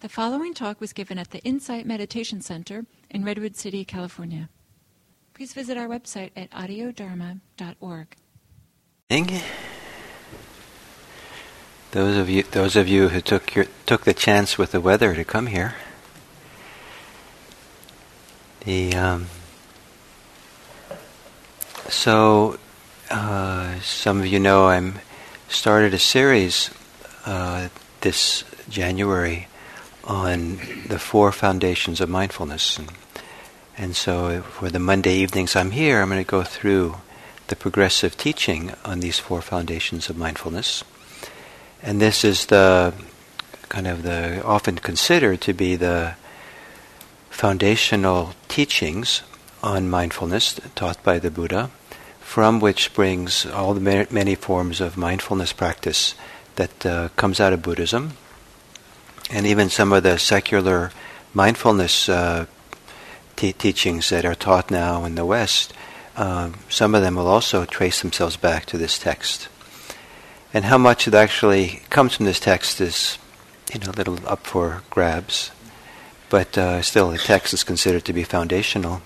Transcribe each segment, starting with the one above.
The following talk was given at the Insight Meditation Center in Redwood City, California. Please visit our website at audiodharma.org. Those of you, those of you who took your, took the chance with the weather to come here. The um, so uh, some of you know I'm started a series uh, this January on the four foundations of mindfulness. And, and so for the Monday evenings I'm here, I'm going to go through the progressive teaching on these four foundations of mindfulness. And this is the kind of the often considered to be the foundational teachings on mindfulness taught by the Buddha, from which springs all the many forms of mindfulness practice that uh, comes out of Buddhism and even some of the secular mindfulness uh, teachings that are taught now in the West, uh, some of them will also trace themselves back to this text. And how much it actually comes from this text is, you know, a little up for grabs. But uh, still, the text is considered to be foundational.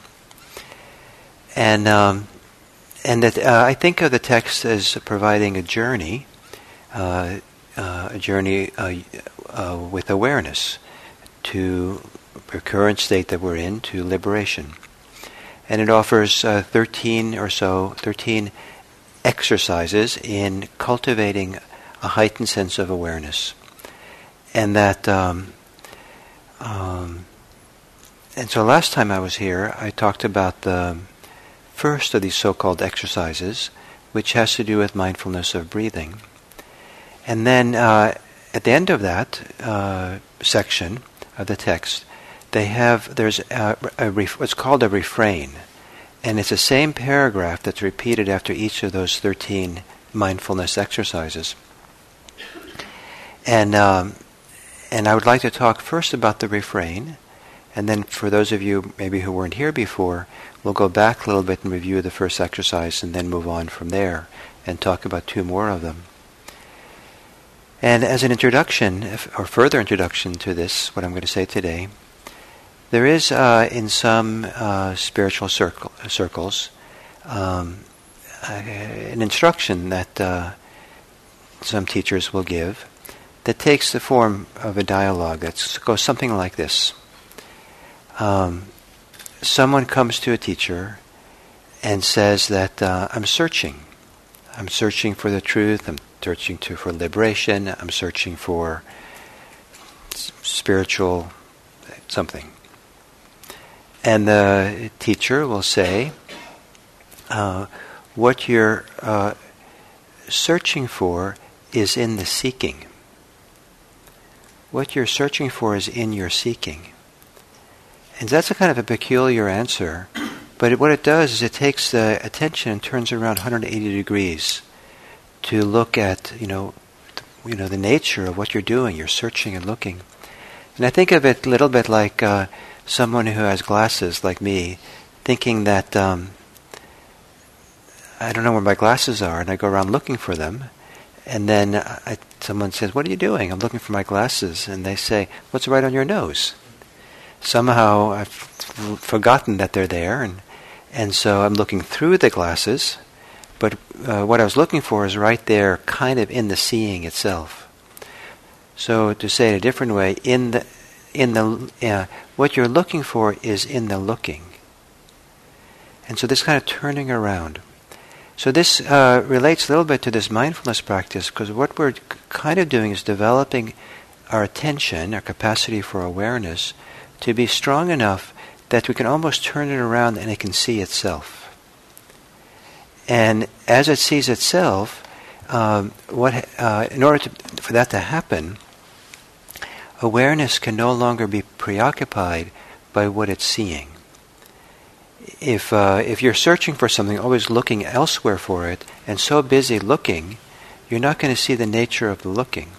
And um, and that uh, I think of the text as providing a journey, uh, uh, a journey uh, with awareness to the current state that we're in, to liberation. And it offers uh, 13 or so, 13 exercises in cultivating a heightened sense of awareness. And that, um, um, and so last time I was here, I talked about the first of these so called exercises, which has to do with mindfulness of breathing. And then uh, at the end of that uh, section of the text, they have there's a, a ref, what's called a refrain, and it's the same paragraph that's repeated after each of those thirteen mindfulness exercises. And um, and I would like to talk first about the refrain, and then for those of you maybe who weren't here before, we'll go back a little bit and review the first exercise, and then move on from there and talk about two more of them. And as an introduction, or further introduction to this, what I'm going to say today, there is uh, in some uh, spiritual circle, circles um, uh, an instruction that uh, some teachers will give that takes the form of a dialogue that goes something like this. Um, someone comes to a teacher and says that uh, I'm searching. I'm searching for the truth. I'm searching to for liberation. I'm searching for spiritual something. And the teacher will say, uh, "What you're uh, searching for is in the seeking. What you're searching for is in your seeking." And that's a kind of a peculiar answer, but what it does is it takes the attention and turns it around 180 degrees to look at, you know, you know, the nature of what you're doing. You're searching and looking. And I think of it a little bit like uh, someone who has glasses, like me, thinking that um, I don't know where my glasses are, and I go around looking for them. And then I, someone says, "What are you doing?" I'm looking for my glasses, and they say, "What's right on your nose?" Somehow I've forgotten that they're there, and and so I'm looking through the glasses, but uh, what I was looking for is right there, kind of in the seeing itself. So to say it a different way, in the in the uh, what you're looking for is in the looking. And so this kind of turning around. So this uh, relates a little bit to this mindfulness practice because what we're kind of doing is developing our attention, our capacity for awareness, to be strong enough that we can almost turn it around and it can see itself. And as it sees itself, um, what, uh, in order to, for that to happen, awareness can no longer be preoccupied by what it's seeing. If, uh, if you're searching for something, always looking elsewhere for it, and so busy looking, you're not going to see the nature of the looking,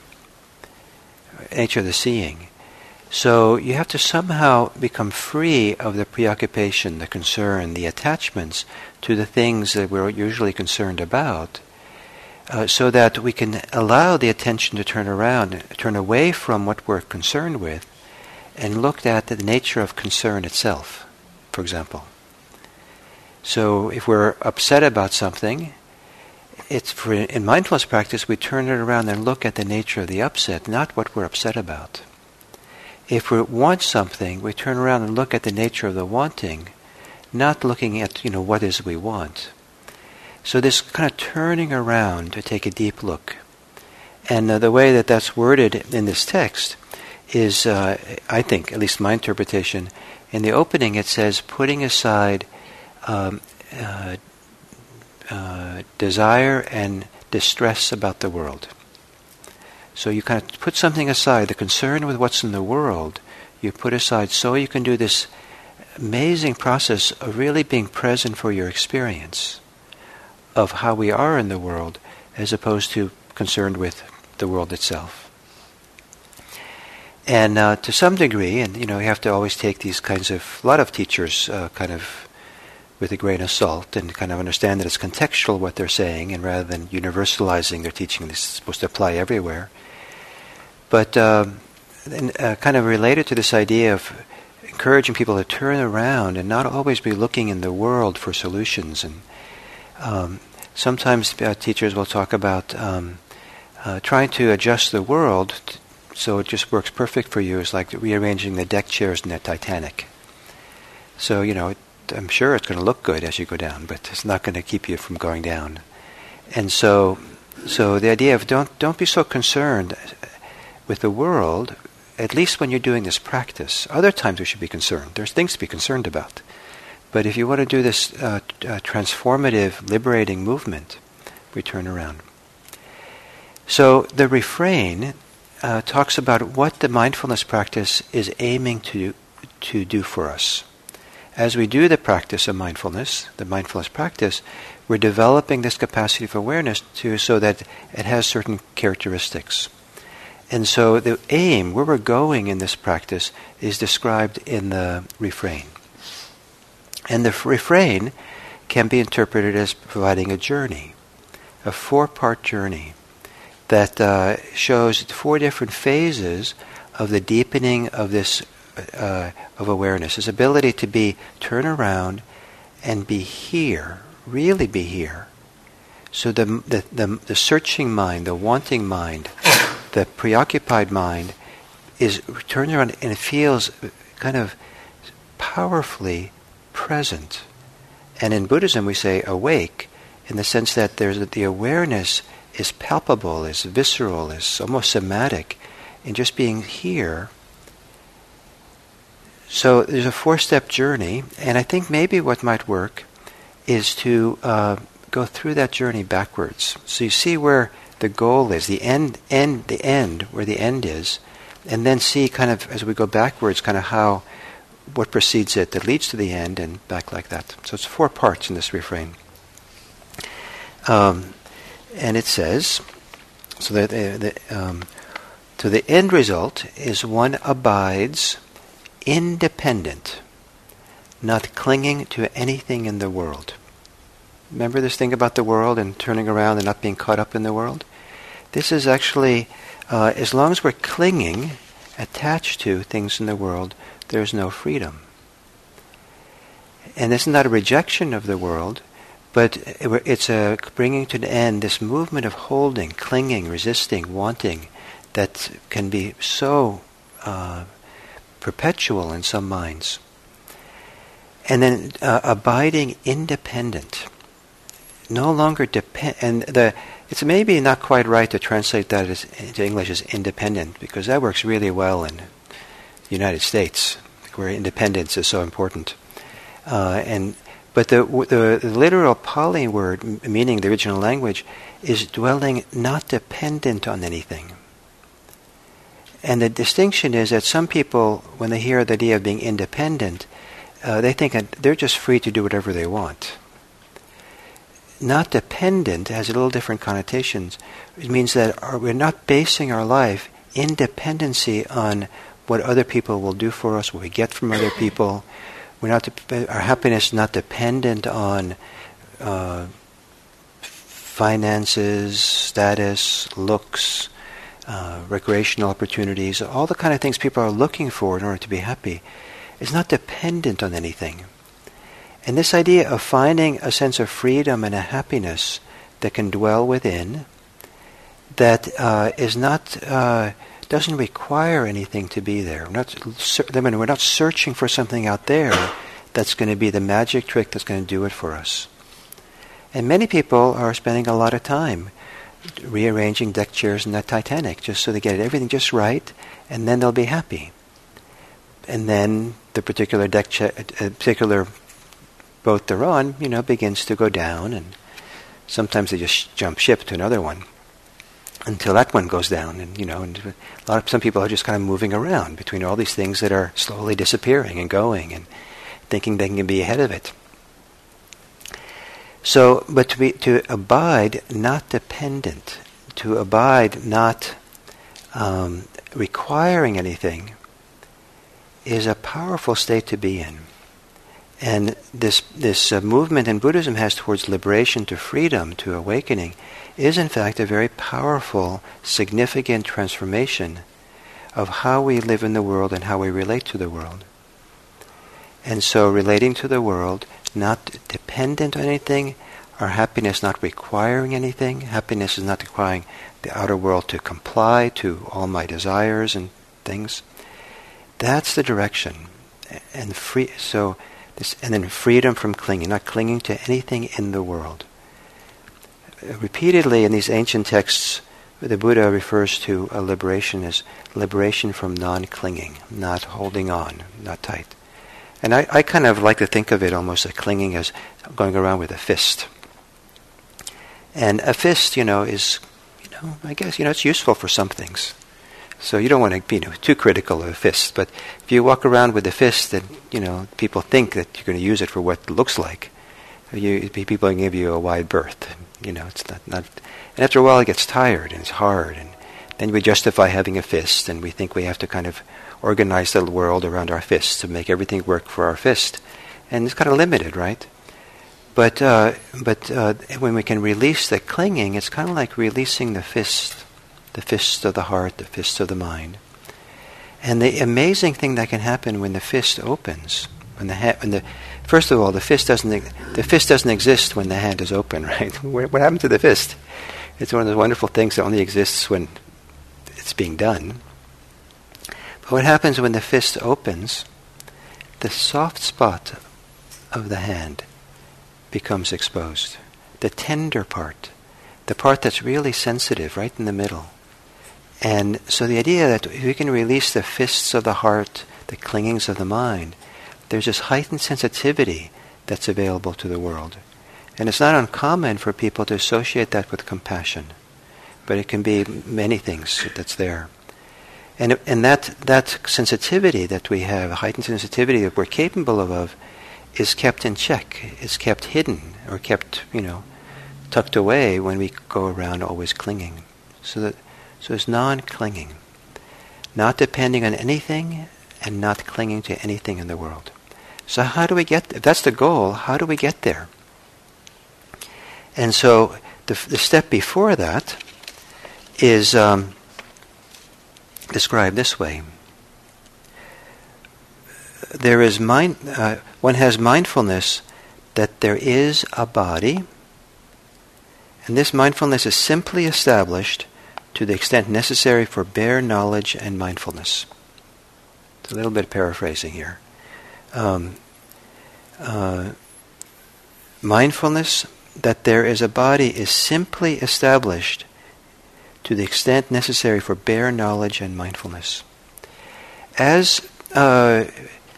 nature of the seeing. So you have to somehow become free of the preoccupation, the concern, the attachments to the things that we're usually concerned about, uh, so that we can allow the attention to turn around, turn away from what we're concerned with, and look at the nature of concern itself, for example. So if we're upset about something, it's for in mindfulness practice we turn it around and look at the nature of the upset, not what we're upset about. If we want something, we turn around and look at the nature of the wanting, not looking at you know what is we want. So this kind of turning around to take a deep look, and uh, the way that that's worded in this text is, uh, I think, at least my interpretation. In the opening, it says putting aside um, uh, uh, desire and distress about the world. So you kind of put something aside, the concern with what's in the world, you put aside so you can do this amazing process of really being present for your experience of how we are in the world as opposed to concerned with the world itself. And uh, to some degree, and you know, you have to always take these kinds of, a lot of teachers uh, kind of with a grain of salt and kind of understand that it's contextual what they're saying, and rather than universalizing their teaching, this is supposed to apply everywhere. But um, and, uh, kind of related to this idea of encouraging people to turn around and not always be looking in the world for solutions. And um, sometimes uh, teachers will talk about um, uh, trying to adjust the world t- so it just works perfect for you. It's like rearranging the deck chairs in the Titanic. So you know, it, I'm sure it's going to look good as you go down, but it's not going to keep you from going down. And so, so the idea of don't don't be so concerned with the world. At least when you're doing this practice. Other times we should be concerned. There's things to be concerned about. But if you want to do this uh, uh, transformative, liberating movement, we turn around. So the refrain uh, talks about what the mindfulness practice is aiming to to do for us as we do the practice of mindfulness, the mindfulness practice, we're developing this capacity for awareness to so that it has certain characteristics. And so the aim, where we're going in this practice, is described in the refrain. And the f- refrain can be interpreted as providing a journey, a four part journey that uh, shows four different phases of the deepening of this uh, of awareness, his ability to be turn around and be here, really be here. So the, the, the, the searching mind, the wanting mind, the preoccupied mind is turned around and feels kind of powerfully present. And in Buddhism we say awake in the sense that there's the awareness is palpable, is visceral, is almost somatic in just being here so there's a four step journey, and I think maybe what might work is to uh, go through that journey backwards. So you see where the goal is, the end, end, the end, where the end is, and then see kind of as we go backwards, kind of how what precedes it that leads to the end, and back like that. So it's four parts in this refrain. Um, and it says, so that uh, the, um, so the end result is one abides independent, not clinging to anything in the world. Remember this thing about the world and turning around and not being caught up in the world? This is actually, uh, as long as we're clinging, attached to things in the world, there's no freedom. And this is not a rejection of the world, but it's a bringing to an end this movement of holding, clinging, resisting, wanting that can be so uh, perpetual in some minds. And then uh, abiding independent, no longer depend. And the it's maybe not quite right to translate that as, into English as independent because that works really well in the United States, where independence is so important. Uh, and but the, the, the literal Pali word, meaning the original language, is dwelling not dependent on anything. And the distinction is that some people, when they hear the idea of being independent, uh, they think they're just free to do whatever they want. Not dependent has a little different connotations. It means that our, we're not basing our life in dependency on what other people will do for us, what we get from other people. We're not de- our happiness is not dependent on uh, finances, status, looks, uh, recreational opportunities, all the kind of things people are looking for in order to be happy, is not dependent on anything. And this idea of finding a sense of freedom and a happiness that can dwell within, that uh, is not uh, doesn't require anything to be there. We're not, I mean, we're not searching for something out there that's going to be the magic trick that's going to do it for us. And many people are spending a lot of time rearranging deck chairs in the Titanic just so they get everything just right, and then they'll be happy. And then the particular deck, cha- uh, particular boat they're on, you know, begins to go down, and sometimes they just jump ship to another one until that one goes down. And you know, and a lot of some people are just kind of moving around between all these things that are slowly disappearing and going, and thinking they can be ahead of it. So, but to be to abide not dependent, to abide not um, requiring anything, is a powerful state to be in. And this, this uh, movement in Buddhism has towards liberation to freedom, to awakening, is in fact a very powerful, significant transformation of how we live in the world and how we relate to the world. And so relating to the world, not dependent on anything, our happiness not requiring anything, happiness is not requiring the outer world to comply to all my desires and things. That's the direction. And free so this, and then freedom from clinging, not clinging to anything in the world. Repeatedly in these ancient texts, the Buddha refers to a liberation as liberation from non-clinging, not holding on, not tight. And I, I kind of like to think of it almost like clinging as going around with a fist. And a fist, you know, is, you know, I guess, you know, it's useful for some things. So you don't want to be you know, too critical of a fist. But if you walk around with a fist and you know people think that you're going to use it for what it looks like, you, people give you a wide berth. You know, it's not, not. And after a while, it gets tired and it's hard, and then we justify having a fist, and we think we have to kind of organize the world around our fist to make everything work for our fist, and it's kind of limited, right? But uh, but uh, when we can release the clinging, it's kind of like releasing the fist the fists of the heart, the fists of the mind. And the amazing thing that can happen when the fist opens, when the hand, when the first of all, the fist doesn't the fist doesn't exist when the hand is open, right? what happened to the fist? It's one of those wonderful things that only exists when it's being done. But what happens when the fist opens? The soft spot of the hand becomes exposed. The tender part, the part that's really sensitive, right in the middle. And so the idea that we can release the fists of the heart, the clingings of the mind, there's this heightened sensitivity that's available to the world. And it's not uncommon for people to associate that with compassion, but it can be many things that's there. And, and that, that sensitivity that we have, heightened sensitivity that we're capable of, of, is kept in check, is kept hidden, or kept, you know, tucked away when we go around always clinging. So that so it's non clinging, not depending on anything and not clinging to anything in the world. So, how do we get, if that's the goal, how do we get there? And so, the, the step before that is um, described this way. There is mind, uh, one has mindfulness that there is a body, and this mindfulness is simply established to the extent necessary for bare knowledge and mindfulness. It's a little bit of paraphrasing here. Um, uh, mindfulness that there is a body is simply established to the extent necessary for bare knowledge and mindfulness. As uh,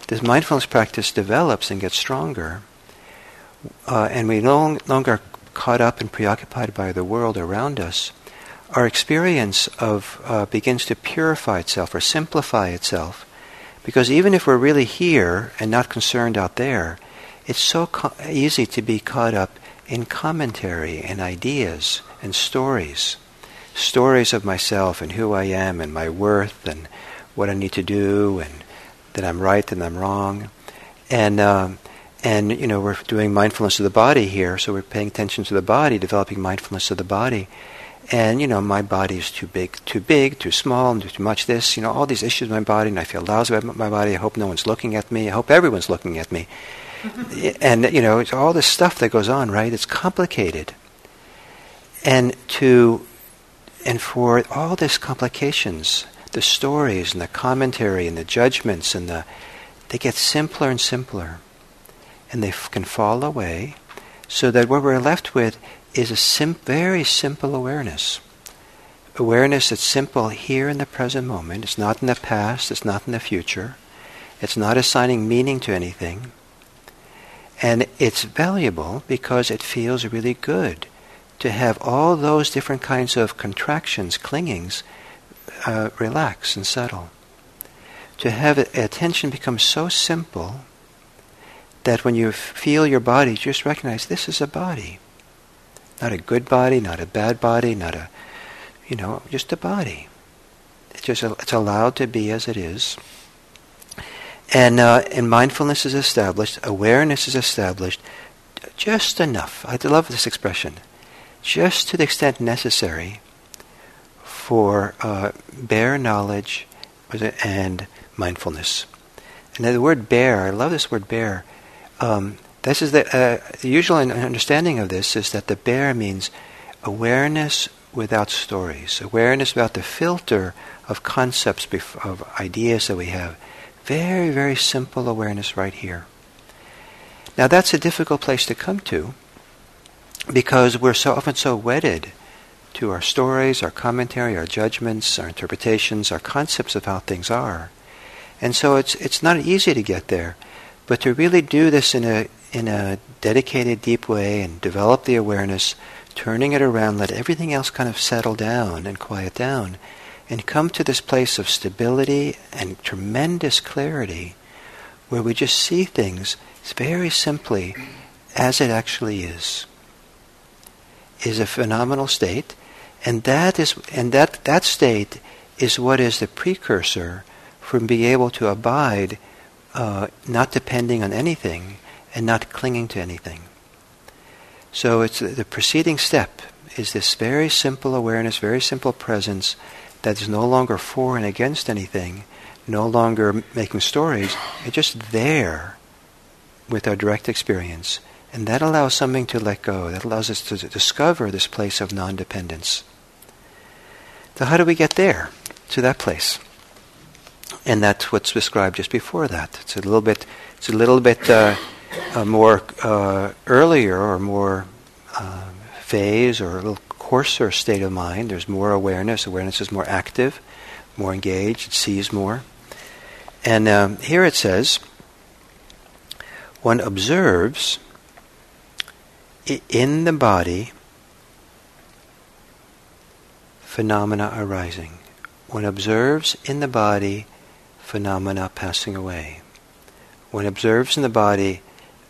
this mindfulness practice develops and gets stronger, uh, and we no longer caught up and preoccupied by the world around us, our experience of uh, begins to purify itself or simplify itself because even if we're really here and not concerned out there it's so co- easy to be caught up in commentary and ideas and stories. Stories of myself and who I am and my worth and what I need to do and that I'm right and I'm wrong. And um, and you know we're doing mindfulness of the body here so we're paying attention to the body developing mindfulness of the body and you know my body is too big, too big, too small, and too much this. You know all these issues in my body, and I feel lousy about my body. I hope no one's looking at me. I hope everyone's looking at me. and you know it's all this stuff that goes on, right? It's complicated, and to and for all these complications, the stories and the commentary and the judgments and the they get simpler and simpler, and they f- can fall away, so that what we're left with is a sim- very simple awareness. Awareness that's simple here in the present moment. It's not in the past, it's not in the future. It's not assigning meaning to anything. And it's valuable because it feels really good to have all those different kinds of contractions, clingings, uh, relax and settle. To have attention become so simple that when you feel your body, just recognize this is a body. Not a good body, not a bad body, not a, you know, just a body. It's just it's allowed to be as it is. And uh, and mindfulness is established, awareness is established, just enough. I love this expression, just to the extent necessary for uh, bare knowledge and mindfulness. And the word bare, I love this word bare. Um, this is the, uh, the usual understanding of this is that the bare means awareness without stories, awareness without the filter of concepts, bef- of ideas that we have. Very, very simple awareness right here. Now that's a difficult place to come to because we're so often so wedded to our stories, our commentary, our judgments, our interpretations, our concepts of how things are. And so it's it's not easy to get there. But to really do this in a in a dedicated, deep way and develop the awareness, turning it around, let everything else kind of settle down and quiet down, and come to this place of stability and tremendous clarity where we just see things very simply as it actually is is a phenomenal state. And that is and that that state is what is the precursor from being able to abide uh, not depending on anything and not clinging to anything. So it's the preceding step is this very simple awareness, very simple presence that is no longer for and against anything, no longer making stories. It's just there with our direct experience. And that allows something to let go. That allows us to discover this place of non dependence. So, how do we get there, to that place? And that's what's described just before that. It's a little bit, it's a little bit uh, a more uh, earlier or more uh, phase or a little coarser state of mind. There's more awareness. Awareness is more active, more engaged. It sees more. And um, here it says, one observes in the body phenomena arising. One observes in the body phenomena passing away. One observes in the body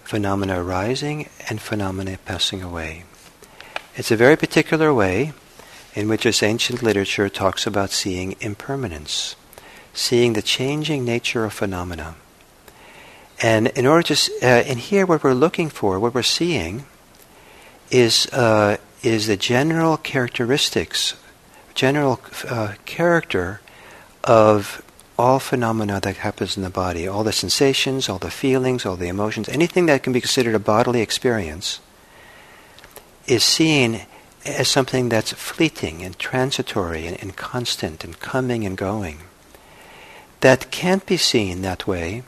phenomena arising and phenomena passing away. It's a very particular way in which this ancient literature talks about seeing impermanence, seeing the changing nature of phenomena. And in order to, uh, and here what we're looking for, what we're seeing, is uh, is the general characteristics, general uh, character of all phenomena that happens in the body, all the sensations, all the feelings, all the emotions, anything that can be considered a bodily experience, is seen as something that's fleeting and transitory and, and constant and coming and going. That can't be seen that way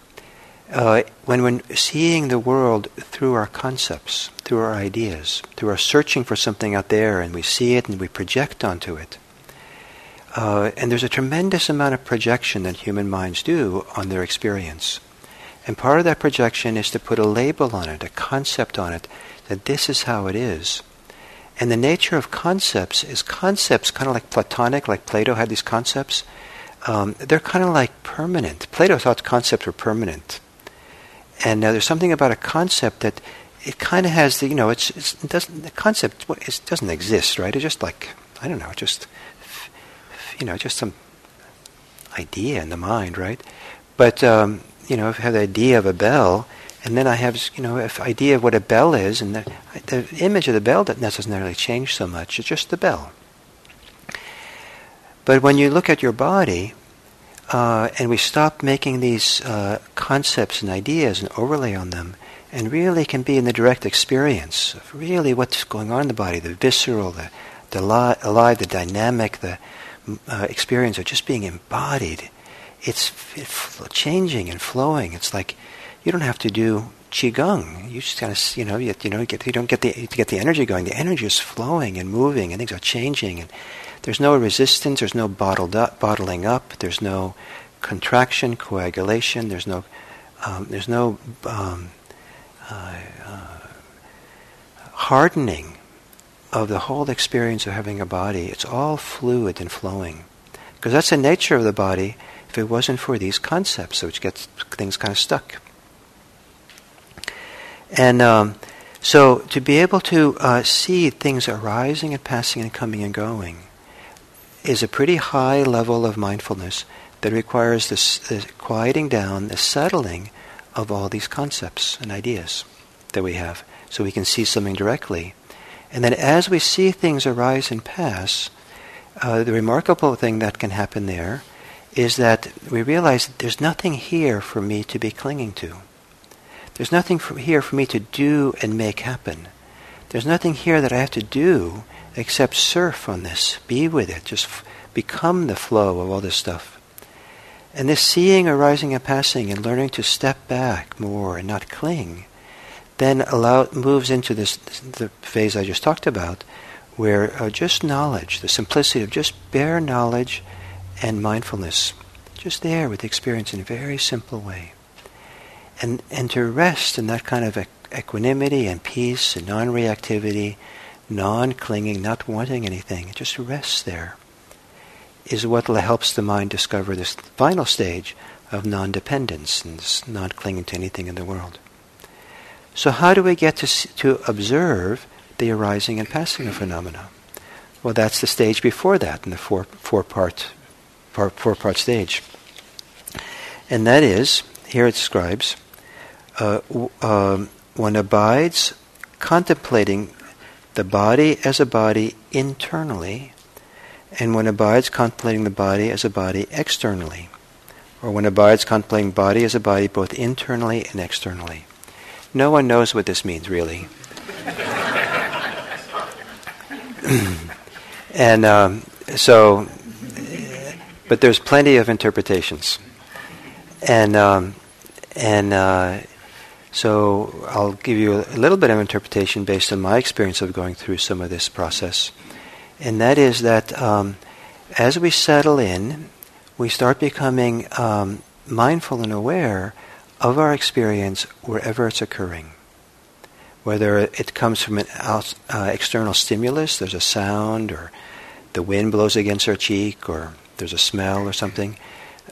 uh, when we're seeing the world through our concepts, through our ideas, through our searching for something out there and we see it and we project onto it. Uh, and there's a tremendous amount of projection that human minds do on their experience. And part of that projection is to put a label on it, a concept on it, that this is how it is. And the nature of concepts is concepts kind of like Platonic, like Plato had these concepts. Um, they're kind of like permanent. Plato thought concepts were permanent. And uh, there's something about a concept that it kind of has the, you know, it's, it's, it doesn't, the concept it doesn't exist, right? It's just like, I don't know, just you know, just some idea in the mind, right? But um, you know, if I have the idea of a bell, and then I have you know, if idea of what a bell is, and the, the image of the bell doesn't necessarily change so much. It's just the bell. But when you look at your body, uh, and we stop making these uh, concepts and ideas and overlay on them, and really can be in the direct experience of really what's going on in the body, the visceral, the, the li- alive, the dynamic, the uh, experience of just being embodied. It's, changing and flowing. It's like you don't have to do qigong. You just kind of, you know, you, you know, get, you don't get the to get the energy going. The energy is flowing and moving, and things are changing. And there's no resistance. There's no bottled up, bottling up. There's no contraction, coagulation. There's no, um, there's no um, uh, uh, hardening of the whole experience of having a body. It's all fluid and flowing, because that's the nature of the body. If it wasn't for these concepts, which gets things kind of stuck. And um, so to be able to uh, see things arising and passing and coming and going is a pretty high level of mindfulness that requires this, this quieting down, the settling of all these concepts and ideas that we have so we can see something directly. And then as we see things arise and pass, uh, the remarkable thing that can happen there is that we realize that there's nothing here for me to be clinging to. There's nothing here for me to do and make happen. There's nothing here that I have to do except surf on this, be with it, just f- become the flow of all this stuff. And this seeing arising and passing and learning to step back more and not cling, then allow, moves into this the phase I just talked about, where uh, just knowledge, the simplicity of just bare knowledge and mindfulness, just there with experience in a very simple way and, and to rest in that kind of equanimity and peace and non reactivity, non clinging, not wanting anything, just rest there, is what helps the mind discover this final stage of non dependence and not clinging to anything in the world. So, how do we get to, to observe the arising and passing of phenomena? Well, that's the stage before that in the four, four part, four, part stage. And that is, here it describes, uh, um, one abides contemplating the body as a body internally, and one abides contemplating the body as a body externally, or one abides contemplating body as a body both internally and externally. No one knows what this means, really. and um, so, but there's plenty of interpretations, and um, and uh, so I'll give you a little bit of interpretation based on my experience of going through some of this process. And that is that um, as we settle in, we start becoming um, mindful and aware of our experience wherever it's occurring. Whether it comes from an out, uh, external stimulus, there's a sound, or the wind blows against our cheek, or there's a smell or something,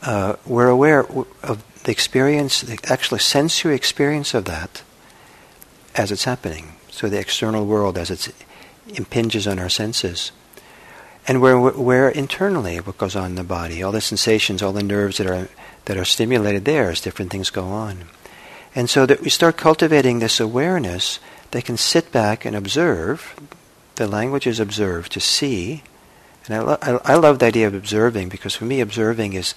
uh, we're aware of the experience, the actual sensory experience of that as it's happening. So the external world as it impinges on our senses. And where, where internally what goes on in the body, all the sensations, all the nerves that are, that are stimulated there as different things go on. And so that we start cultivating this awareness that can sit back and observe. The language is observe, to see. And I, lo- I, I love the idea of observing because for me, observing is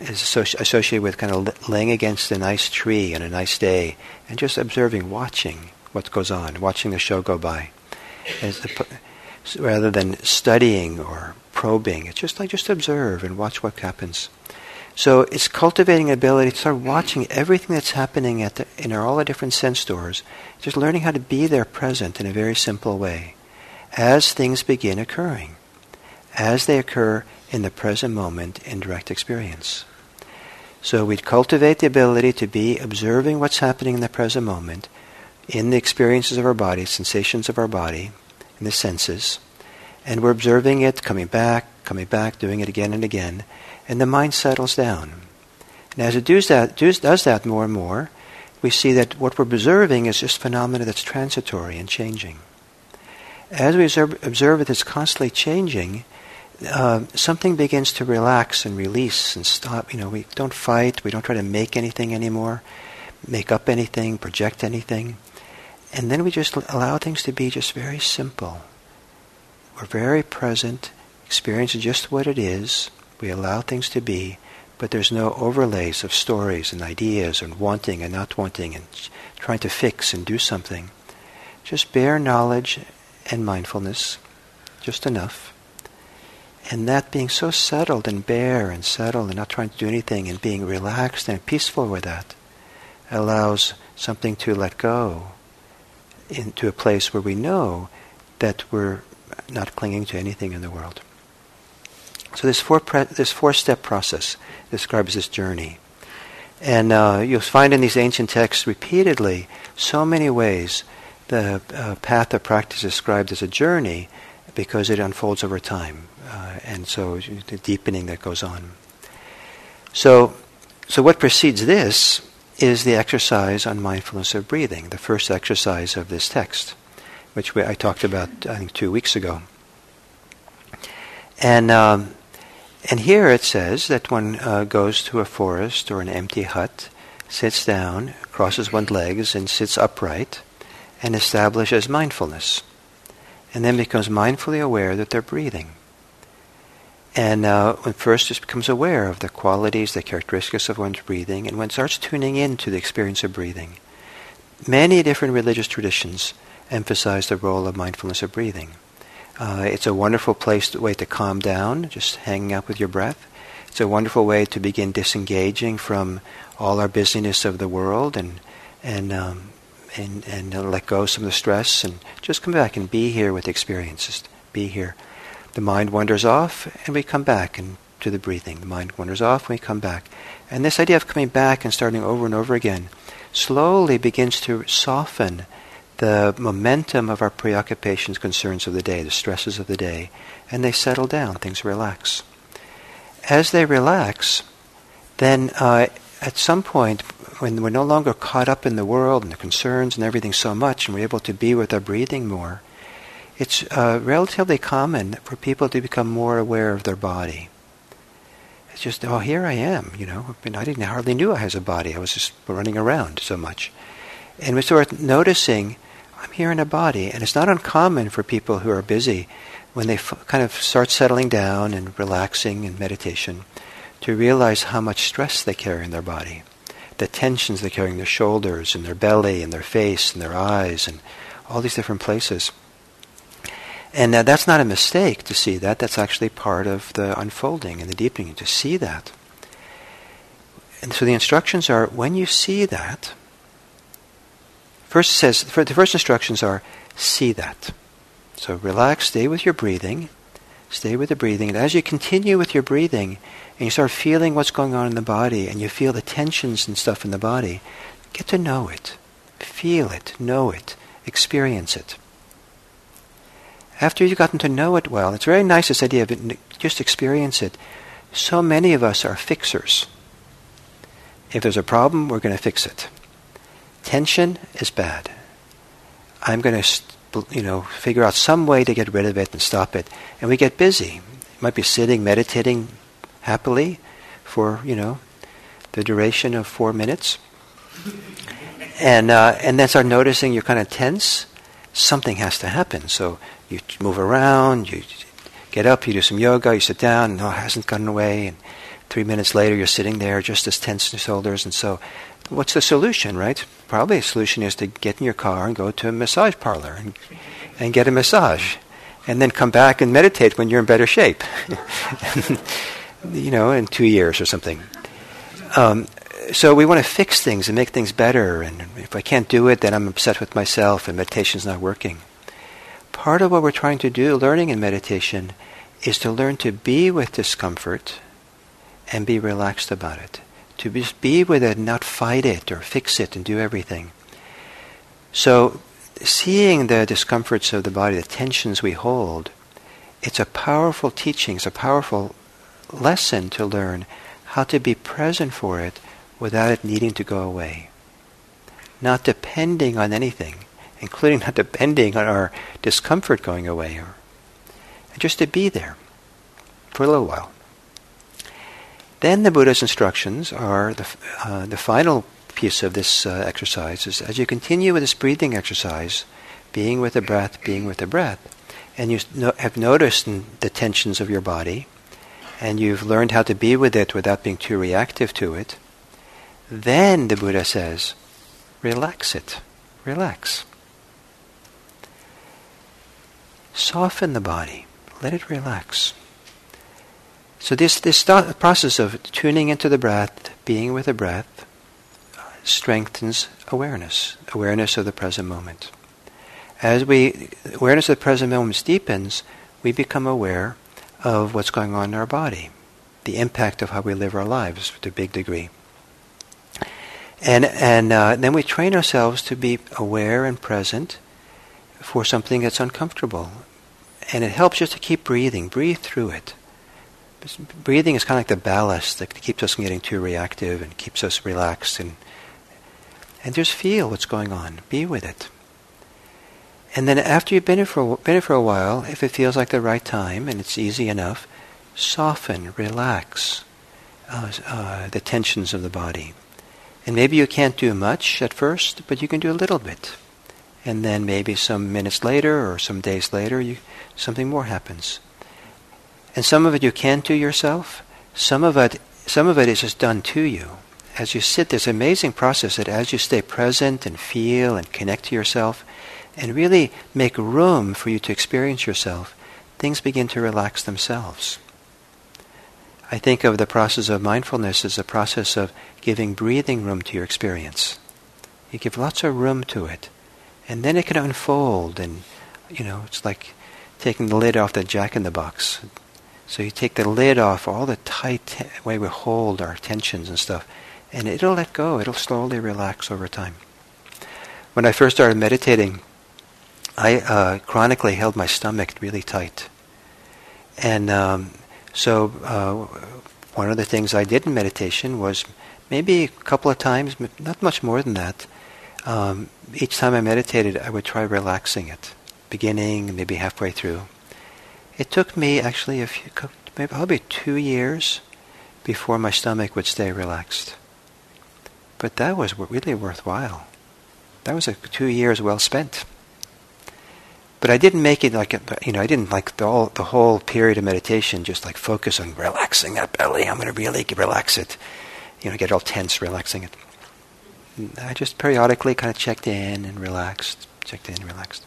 is associated with kind of laying against a nice tree on a nice day and just observing, watching what goes on, watching the show go by, the, rather than studying or probing. It's just like just observe and watch what happens. So it's cultivating ability to start watching everything that's happening at the, in all the different sense doors, just learning how to be there present in a very simple way as things begin occurring, as they occur in the present moment in direct experience. So we cultivate the ability to be observing what's happening in the present moment, in the experiences of our body, sensations of our body, in the senses, and we're observing it, coming back, coming back, doing it again and again, and the mind settles down. And as it does that, does that more and more, we see that what we're observing is just phenomena that's transitory and changing. As we observe, observe it, it's constantly changing uh, something begins to relax and release and stop. You know, we don't fight. We don't try to make anything anymore, make up anything, project anything. And then we just allow things to be just very simple. We're very present, Experience just what it is. We allow things to be, but there's no overlays of stories and ideas and wanting and not wanting and trying to fix and do something. Just bare knowledge and mindfulness, just enough. And that being so settled and bare and settled and not trying to do anything and being relaxed and peaceful with that allows something to let go into a place where we know that we're not clinging to anything in the world. So this four pre- this four step process describes this journey, and uh, you'll find in these ancient texts repeatedly so many ways the uh, path of practice is described as a journey because it unfolds over time, uh, and so the deepening that goes on. So, so what precedes this is the exercise on mindfulness of breathing, the first exercise of this text, which we, I talked about I think two weeks ago. And um, and here it says that one uh, goes to a forest or an empty hut, sits down, crosses one's legs, and sits upright, and establishes mindfulness, and then becomes mindfully aware that they're breathing. And uh, when first just becomes aware of the qualities, the characteristics of one's breathing, and one starts tuning into the experience of breathing. Many different religious traditions emphasize the role of mindfulness of breathing. Uh, it's a wonderful place, to, way to calm down, just hanging out with your breath. It's a wonderful way to begin disengaging from all our busyness of the world and and um, and and let go of some of the stress and just come back and be here with the experiences. Be here. The mind wanders off, and we come back and to the breathing. The mind wanders off, and we come back. And this idea of coming back and starting over and over again slowly begins to soften the momentum of our preoccupations, concerns of the day, the stresses of the day, and they settle down, things relax. As they relax, then uh, at some point, when we're no longer caught up in the world and the concerns and everything so much, and we're able to be with our breathing more, it's uh, relatively common for people to become more aware of their body. It's just, oh, here I am, you know. I, mean, I didn't hardly knew I was a body. I was just running around so much. And we start noticing, I'm here in a body. And it's not uncommon for people who are busy, when they f- kind of start settling down and relaxing in meditation, to realize how much stress they carry in their body. The tensions they carry in their shoulders and their belly and their face and their eyes and all these different places. And uh, that's not a mistake to see that. That's actually part of the unfolding and the deepening, to see that. And so the instructions are when you see that, first says, the first instructions are see that. So relax, stay with your breathing, stay with the breathing. And as you continue with your breathing, and you start feeling what's going on in the body, and you feel the tensions and stuff in the body, get to know it. Feel it, know it, experience it after you've gotten to know it well, it's very nice this idea of it, just experience it. So many of us are fixers. If there's a problem, we're going to fix it. Tension is bad. I'm going to, you know, figure out some way to get rid of it and stop it. And we get busy. You might be sitting, meditating happily for, you know, the duration of four minutes. And, uh, and then start noticing you're kind of tense. Something has to happen. So you move around, you get up, you do some yoga, you sit down, no, it hasn't gotten away, and three minutes later you're sitting there just as tense your shoulders. And so, what's the solution, right? Probably a solution is to get in your car and go to a massage parlor and, and get a massage, and then come back and meditate when you're in better shape. you know, in two years or something. Um, so we want to fix things and make things better, and if I can't do it, then I'm upset with myself, and meditation's not working part of what we're trying to do, learning in meditation, is to learn to be with discomfort and be relaxed about it. To just be with it, not fight it or fix it and do everything. So, seeing the discomforts of the body, the tensions we hold, it's a powerful teaching, it's a powerful lesson to learn how to be present for it without it needing to go away. Not depending on anything including not depending on our discomfort going away, or just to be there for a little while. Then the Buddha's instructions are the, uh, the final piece of this uh, exercise is as you continue with this breathing exercise, being with the breath, being with the breath, and you no- have noticed the tensions of your body, and you've learned how to be with it without being too reactive to it, then the Buddha says, relax it. Relax. Soften the body. Let it relax. So this, this process of tuning into the breath, being with the breath, strengthens awareness, awareness of the present moment. As we awareness of the present moment deepens, we become aware of what's going on in our body, the impact of how we live our lives to a big degree. And, and uh, then we train ourselves to be aware and present for something that's uncomfortable. And it helps just to keep breathing, breathe through it. Breathing is kind of like the ballast that keeps us from getting too reactive and keeps us relaxed and and just feel what's going on. Be with it. And then after you've been for, been here for a while, if it feels like the right time and it's easy enough, soften, relax uh, uh, the tensions of the body. And maybe you can't do much at first, but you can do a little bit. And then maybe some minutes later or some days later, you, something more happens. And some of it you can't do yourself. Some of it, some of it is just done to you. As you sit, this amazing process that as you stay present and feel and connect to yourself, and really make room for you to experience yourself, things begin to relax themselves. I think of the process of mindfulness as a process of giving breathing room to your experience. You give lots of room to it, and then it can unfold, and you know, it's like taking the lid off the jack in the box. So you take the lid off all the tight way we hold our tensions and stuff, and it'll let go. It'll slowly relax over time. When I first started meditating, I uh, chronically held my stomach really tight. And um, so uh, one of the things I did in meditation was maybe a couple of times, not much more than that. Um, each time I meditated, I would try relaxing it, beginning, maybe halfway through. It took me actually a few, maybe probably two years before my stomach would stay relaxed. But that was really worthwhile. That was a two years well spent. But I didn't make it like, uh, you know, I didn't like the whole, the whole period of meditation just like focus on relaxing that belly. I'm going to really relax it. You know, get all tense, relaxing it. I just periodically kind of checked in and relaxed, checked in and relaxed.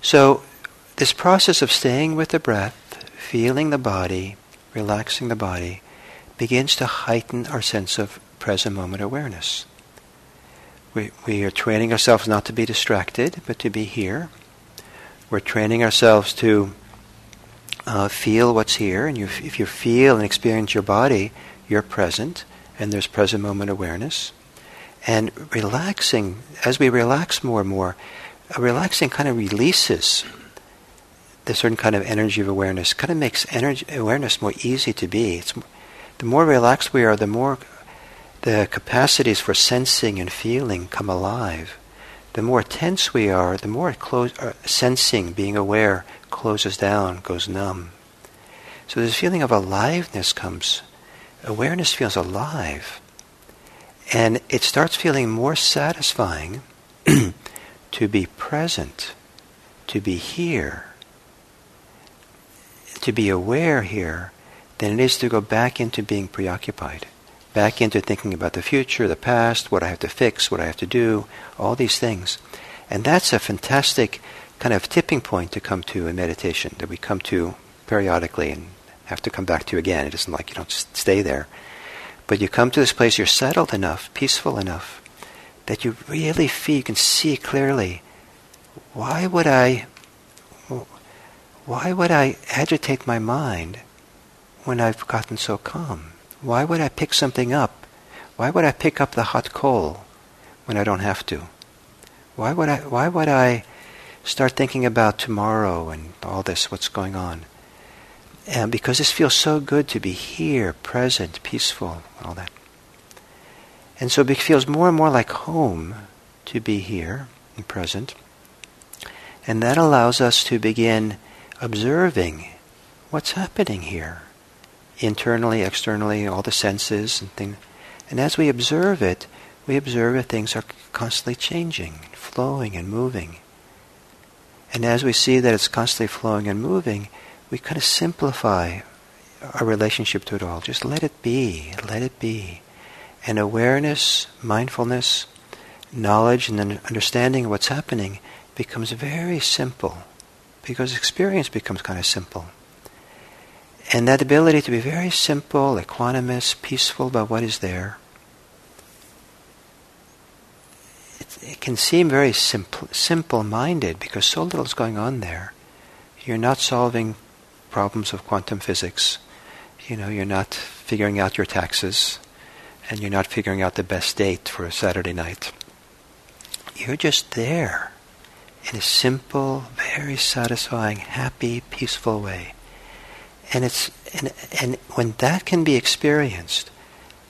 So, this process of staying with the breath, feeling the body, relaxing the body, begins to heighten our sense of present moment awareness. We, we are training ourselves not to be distracted, but to be here we're training ourselves to uh, feel what's here, and you, if you feel and experience your body, you're present, and there's present moment awareness. And relaxing, as we relax more and more, relaxing kind of releases the certain kind of energy of awareness. Kind of makes energy awareness more easy to be. It's, the more relaxed we are, the more the capacities for sensing and feeling come alive the more tense we are, the more close, uh, sensing, being aware, closes down, goes numb. So this feeling of aliveness comes. Awareness feels alive. And it starts feeling more satisfying to be present, to be here, to be aware here, than it is to go back into being preoccupied back into thinking about the future, the past, what I have to fix, what I have to do, all these things. And that's a fantastic kind of tipping point to come to in meditation that we come to periodically and have to come back to again. It isn't like you don't stay there. But you come to this place, you're settled enough, peaceful enough, that you really feel, you can see clearly, why would I, why would I agitate my mind when I've gotten so calm? Why would I pick something up? Why would I pick up the hot coal when I don't have to? Why would I, why would I start thinking about tomorrow and all this, what's going on? And because this feels so good to be here, present, peaceful, all that. And so it feels more and more like home to be here and present. And that allows us to begin observing what's happening here internally, externally, all the senses and things. And as we observe it, we observe that things are constantly changing, flowing, and moving. And as we see that it's constantly flowing and moving, we kind of simplify our relationship to it all. Just let it be, let it be. And awareness, mindfulness, knowledge, and then understanding of what's happening becomes very simple because experience becomes kind of simple. And that ability to be very simple, equanimous, peaceful about what is there, it, it can seem very simple, simple-minded because so little is going on there. You're not solving problems of quantum physics. You know, you're not figuring out your taxes, and you're not figuring out the best date for a Saturday night. You're just there in a simple, very satisfying, happy, peaceful way. And it's and, and when that can be experienced,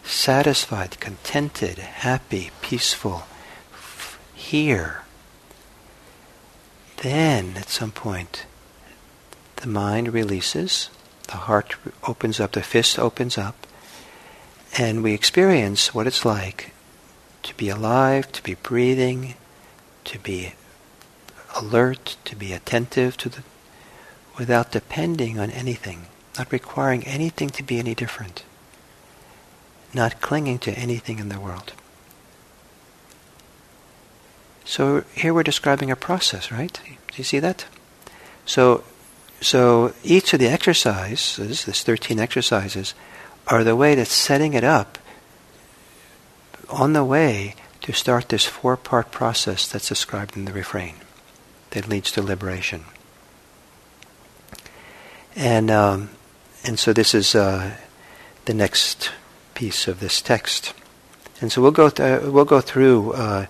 satisfied, contented, happy, peaceful, f- here, then at some point the mind releases, the heart opens up, the fist opens up, and we experience what it's like to be alive, to be breathing, to be alert, to be attentive to the without depending on anything, not requiring anything to be any different, not clinging to anything in the world. So here we're describing a process, right? Do you see that? So, so each of the exercises, this 13 exercises, are the way that's setting it up on the way to start this four-part process that's described in the refrain that leads to liberation. And um, and so this is uh, the next piece of this text. And so we'll go th- we'll go through uh,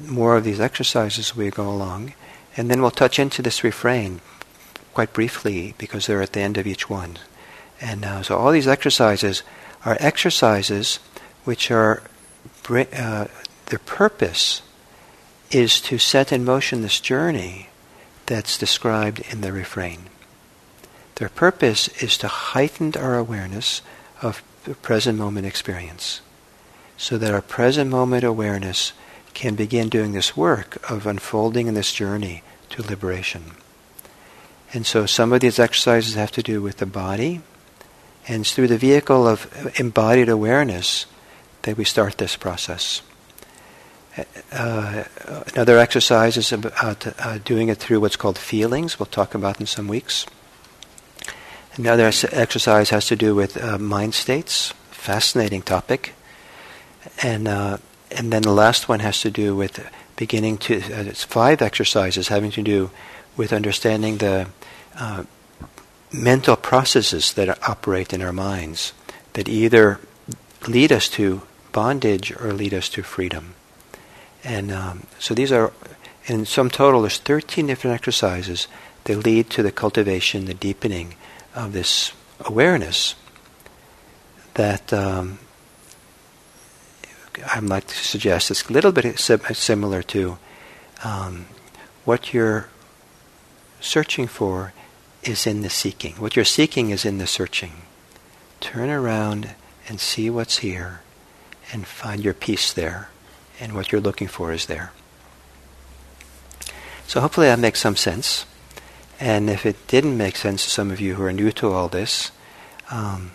more of these exercises as we go along, and then we'll touch into this refrain quite briefly because they're at the end of each one. And uh, so all these exercises are exercises which are uh, their purpose is to set in motion this journey that's described in the refrain. Their purpose is to heighten our awareness of the present moment experience so that our present moment awareness can begin doing this work of unfolding in this journey to liberation. And so some of these exercises have to do with the body, and it's through the vehicle of embodied awareness that we start this process. Uh, another exercise is about uh, doing it through what's called feelings. We'll talk about in some weeks. Another exercise has to do with uh, mind states. Fascinating topic. And uh, and then the last one has to do with beginning to. Uh, it's five exercises having to do with understanding the uh, mental processes that operate in our minds that either lead us to bondage or lead us to freedom. And um, so these are, in sum total, there's 13 different exercises that lead to the cultivation, the deepening of this awareness that um, I'd like to suggest is a little bit similar to um, what you're searching for is in the seeking. What you're seeking is in the searching. Turn around and see what's here and find your peace there and what you're looking for is there. So hopefully that makes some sense. And if it didn't make sense to some of you who are new to all this, um,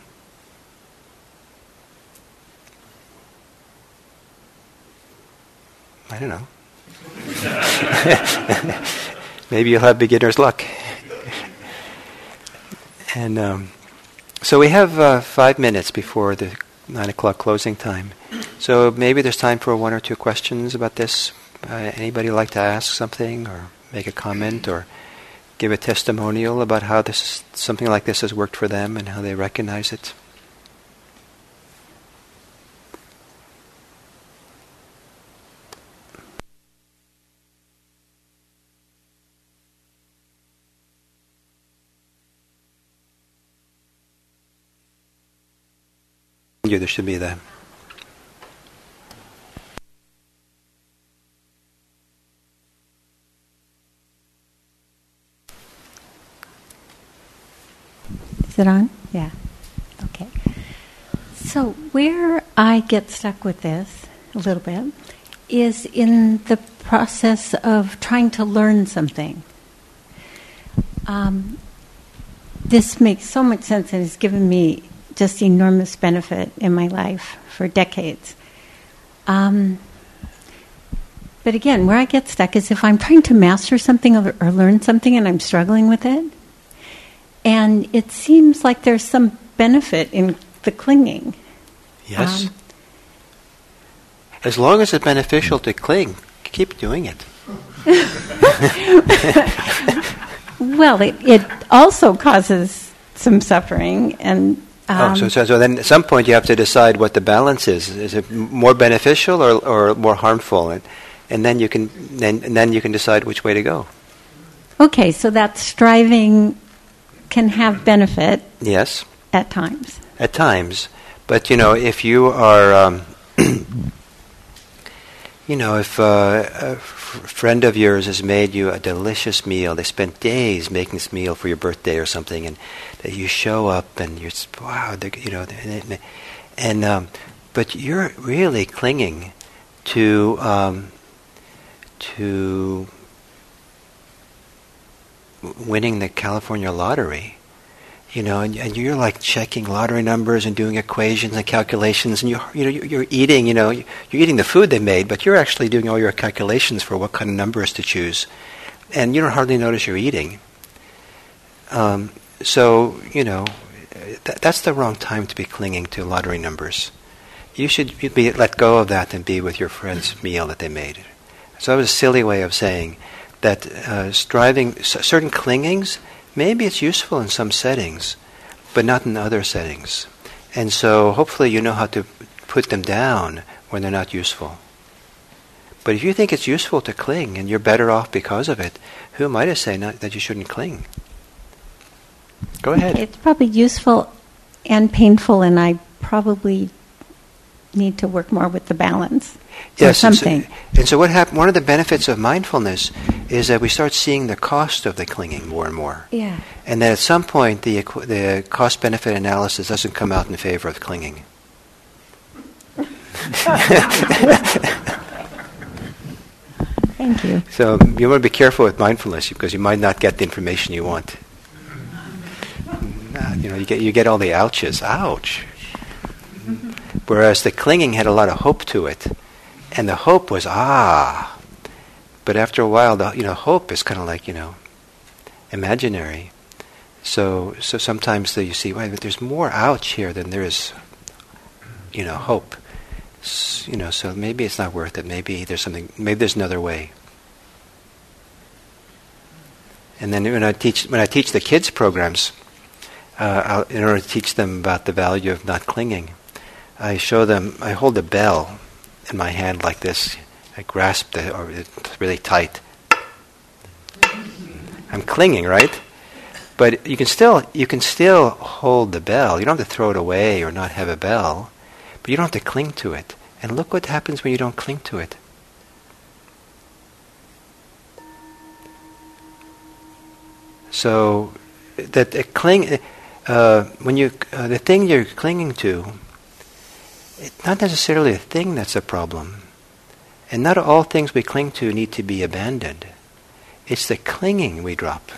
I don't know. Maybe you'll have beginner's luck. and um, so we have uh, five minutes before the nine o'clock closing time. So maybe there's time for one or two questions about this. Uh, anybody like to ask something or make a comment or give a testimonial about how this something like this has worked for them and how they recognize it? There should be that. It on? Yeah. Okay. So, where I get stuck with this a little bit is in the process of trying to learn something. um, this makes so much sense and has given me just enormous benefit in my life for decades. Um, but again, where I get stuck is if I'm trying to master something or, or learn something and I'm struggling with it, and it seems like there's some benefit in the clinging. Yes. Um, as long as it's beneficial to cling, keep doing it. well, it, it also causes some suffering, and um, oh, so, so, so then at some point you have to decide what the balance is. Is it more beneficial or, or more harmful? And, and then you can then and then you can decide which way to go. Okay, so that striving can have benefit. Yes. At times. At times, but you know, if you are, um, you know, if uh, a f- friend of yours has made you a delicious meal, they spent days making this meal for your birthday or something, and that you show up and you're wow, you know, and um, but you're really clinging to um, to winning the California lottery. You know, and, and, you're like checking lottery numbers and doing equations and calculations, and you you know you're eating. You know, you're eating the food they made, but you're actually doing all your calculations for what kind of numbers to choose, and you don't hardly notice you're eating. Um, so you know, th- that's the wrong time to be clinging to lottery numbers. You should be let go of that and be with your friend's meal that they made. So that was a silly way of saying that uh, striving, certain clingings, maybe it's useful in some settings, but not in other settings. And so hopefully you know how to put them down when they're not useful. But if you think it's useful to cling and you're better off because of it, who am I to say not, that you shouldn't cling? Go ahead. It's probably useful and painful, and I probably need to work more with the balance. Yes, something. And so, and so what happened? One of the benefits of mindfulness is that we start seeing the cost of the clinging more and more. Yeah. And that at some point the the cost benefit analysis doesn't come out in favor of clinging. Thank you. So you want to be careful with mindfulness because you might not get the information you want. You know, you get you get all the ouches. Ouch. Whereas the clinging had a lot of hope to it and the hope was ah. But after a while, the you know hope is kind of like you know imaginary. So so sometimes the, you see, wait, but there's more ouch here than there is, you know, hope. you know, so maybe it's not worth it. Maybe there's something. Maybe there's another way. And then when I teach when I teach the kids programs, uh, in order to teach them about the value of not clinging, I show them. I hold a bell in my hand like this. I grasp it, or it's really tight. I'm clinging, right? But you can still you can still hold the bell. You don't have to throw it away or not have a bell, but you don't have to cling to it. And look what happens when you don't cling to it. So that cling, uh, when you uh, the thing you're clinging to it's not necessarily a thing that's a problem. And not all things we cling to need to be abandoned. It's the clinging we drop.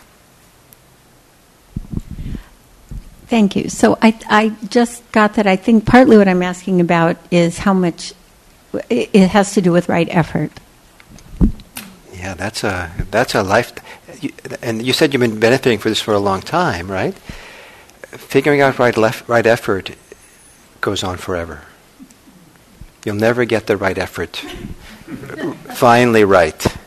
Thank you. So I, I just got that. I think partly what I'm asking about is how much it has to do with right effort. Yeah, that's a that's a life. And you said you've been benefiting for this for a long time, right? Figuring out right left, right effort goes on forever. You'll never get the right effort finally right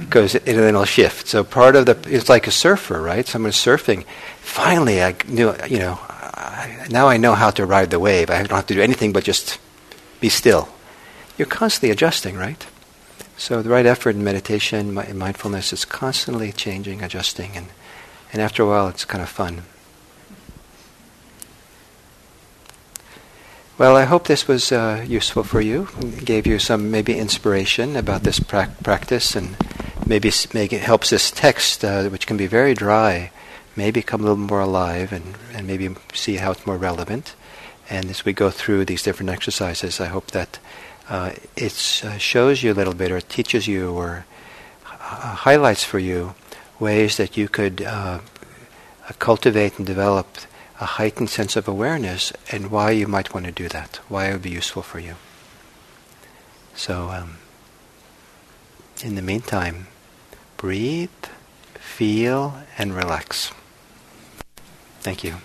because it, then it'll shift. So part of the it's like a surfer, right? Someone's surfing. Finally, I knew you know. I, now I know how to ride the wave. I don't have to do anything but just be still. You're constantly adjusting, right? So the right effort in meditation, in mindfulness, is constantly changing, adjusting, and and after a while, it's kind of fun. Well, I hope this was uh, useful for you. Gave you some maybe inspiration about this pra- practice, and maybe make it helps this text, uh, which can be very dry, maybe come a little more alive, and, and maybe see how it's more relevant. And as we go through these different exercises, I hope that uh, it uh, shows you a little bit, or teaches you, or uh, highlights for you ways that you could uh, cultivate and develop a heightened sense of awareness and why you might want to do that, why it would be useful for you. So, um, in the meantime, breathe, feel, and relax. Thank you.